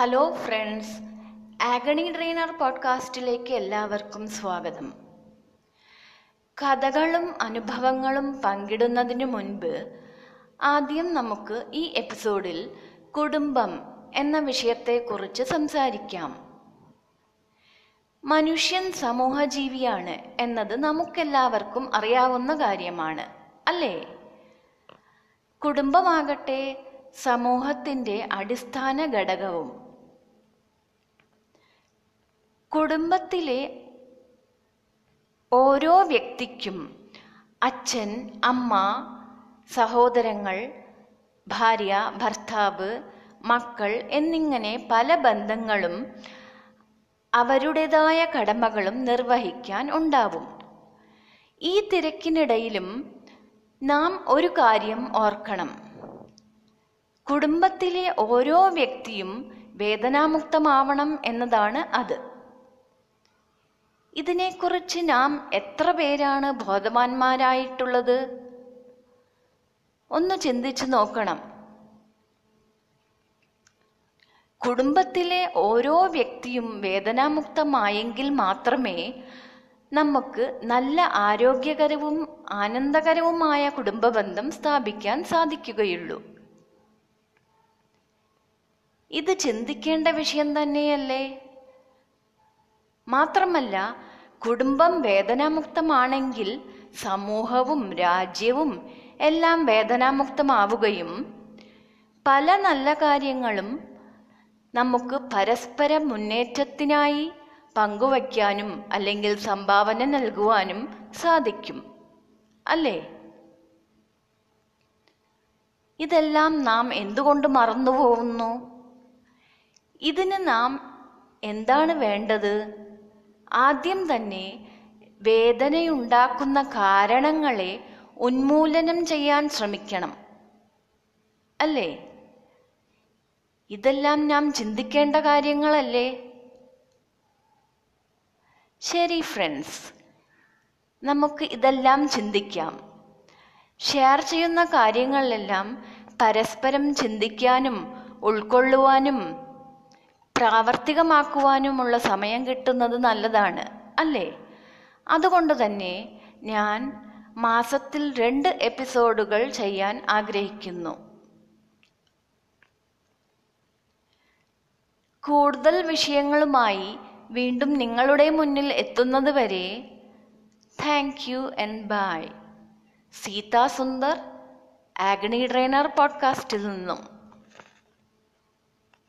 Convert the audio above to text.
Hello friends agony trainer പോഡ്കാസ്റ്റിലേക്ക് എല്ലാവർക്കും സ്വാഗതം. കഥകളും അനുഭവങ്ങളും പങ്കിടുന്നതിന് മുൻപ് ആദ്യം നമുക്ക് ഈ എപ്പിസോഡിൽ കുടുംബം എന്ന വിഷയത്തെക്കുറിച്ച് സംസാരിക്കാം. മനുഷ്യൻ സമൂഹജീവിയാണ് എന്നത് നമുക്കെല്ലാവർക്കും അറിയാവുന്ന കാര്യമാണ് അല്ലേ? കുടുംബമാകട്ടെ സമൂഹത്തിന്റെ അടിസ്ഥാന ഘടകവും കുടുംബത്തിലെ ഓരോ വ്യക്തിക്കും അച്ഛൻ അമ്മ സഹോദരങ്ങൾ ഭാര്യ ഭർത്താവ് മക്കൾ എന്നിങ്ങനെ പല ബന്ധങ്ങളും അവരുടേതായ കടമകളും നിർവഹിക്കാൻ ഉണ്ടാവും. ഈ തിരക്കിനിടയിലും നാം ഒരു കാര്യം ഓർക്കണം. കുടുംബത്തിലെ ഓരോ വ്യക്തിയും വേദനാമുക്തമാവണം എന്നതാണ് അത്. ഇതിനെക്കുറിച്ച് നാം എത്ര പേരാണ് ബോധവാന്മാരായിട്ടുള്ളത്? ഒന്ന് ചിന്തിച്ചു നോക്കണം. കുടുംബത്തിലെ ഓരോ വ്യക്തിയും വേദനാമുക്തമായെങ്കിൽ മാത്രമേ നമുക്ക് നല്ല ആരോഗ്യകരവും ആനന്ദകരവുമായ കുടുംബബന്ധം സ്ഥാപിക്കാൻ സാധിക്കുകയുള്ളൂ. ഇത് ചിന്തിക്കേണ്ട വിഷയം തന്നെയല്ലേ? മാത്രമല്ല കുടുംബം വേദനാമുക്തമാണെങ്കിൽ സമൂഹവും രാജ്യവും എല്ലാം വേദനാമുക്തമാവുകയും പല നല്ല കാര്യങ്ങളും നമുക്ക് പരസ്പര മുന്നേറ്റത്തിനായി പങ്കുവയ്ക്കാനും അല്ലെങ്കിൽ സംഭാവന നൽകുവാനും സാധിക്കും. അല്ലേ? ഇതെല്ലാം നാം എന്തുകൊണ്ട് മറന്നു പോകുന്നു ഇതിന് നാം എന്താണ് വേണ്ടത്? ആദ്യം തന്നെ വേദനയുണ്ടാക്കുന്ന കാരണങ്ങളെ ഉന്മൂലനം ചെയ്യാൻ ശ്രമിക്കണം. അല്ലേ? ഇതെല്ലാം നാം ചിന്തിക്കേണ്ട കാര്യങ്ങളല്ലേ? ശരി ഫ്രണ്ട്സ് നമുക്ക് ഇതെല്ലാം ചിന്തിക്കാം. ഷെയർ ചെയ്യുന്ന കാര്യങ്ങളെല്ലാം പരസ്പരം ചിന്തിക്കാനും ഉൾക്കൊള്ളുവാനും പ്രാവർത്തികമാക്കുവാനുമുള്ള സമയം കിട്ടുന്നത് നല്ലതാണ് അല്ലേ? അതുകൊണ്ട് തന്നെ ഞാൻ മാസത്തിൽ രണ്ട് എപ്പിസോഡുകൾ ചെയ്യാൻ ആഗ്രഹിക്കുന്നു. കൂടുതൽ വിഷയങ്ങളുമായി വീണ്ടും നിങ്ങളുടെ മുന്നിൽ എത്തുന്നത് വരെ thank you and bye Seetha Sundar Agni trainer പോഡ്കാസ്റ്റിൽ നിന്നും.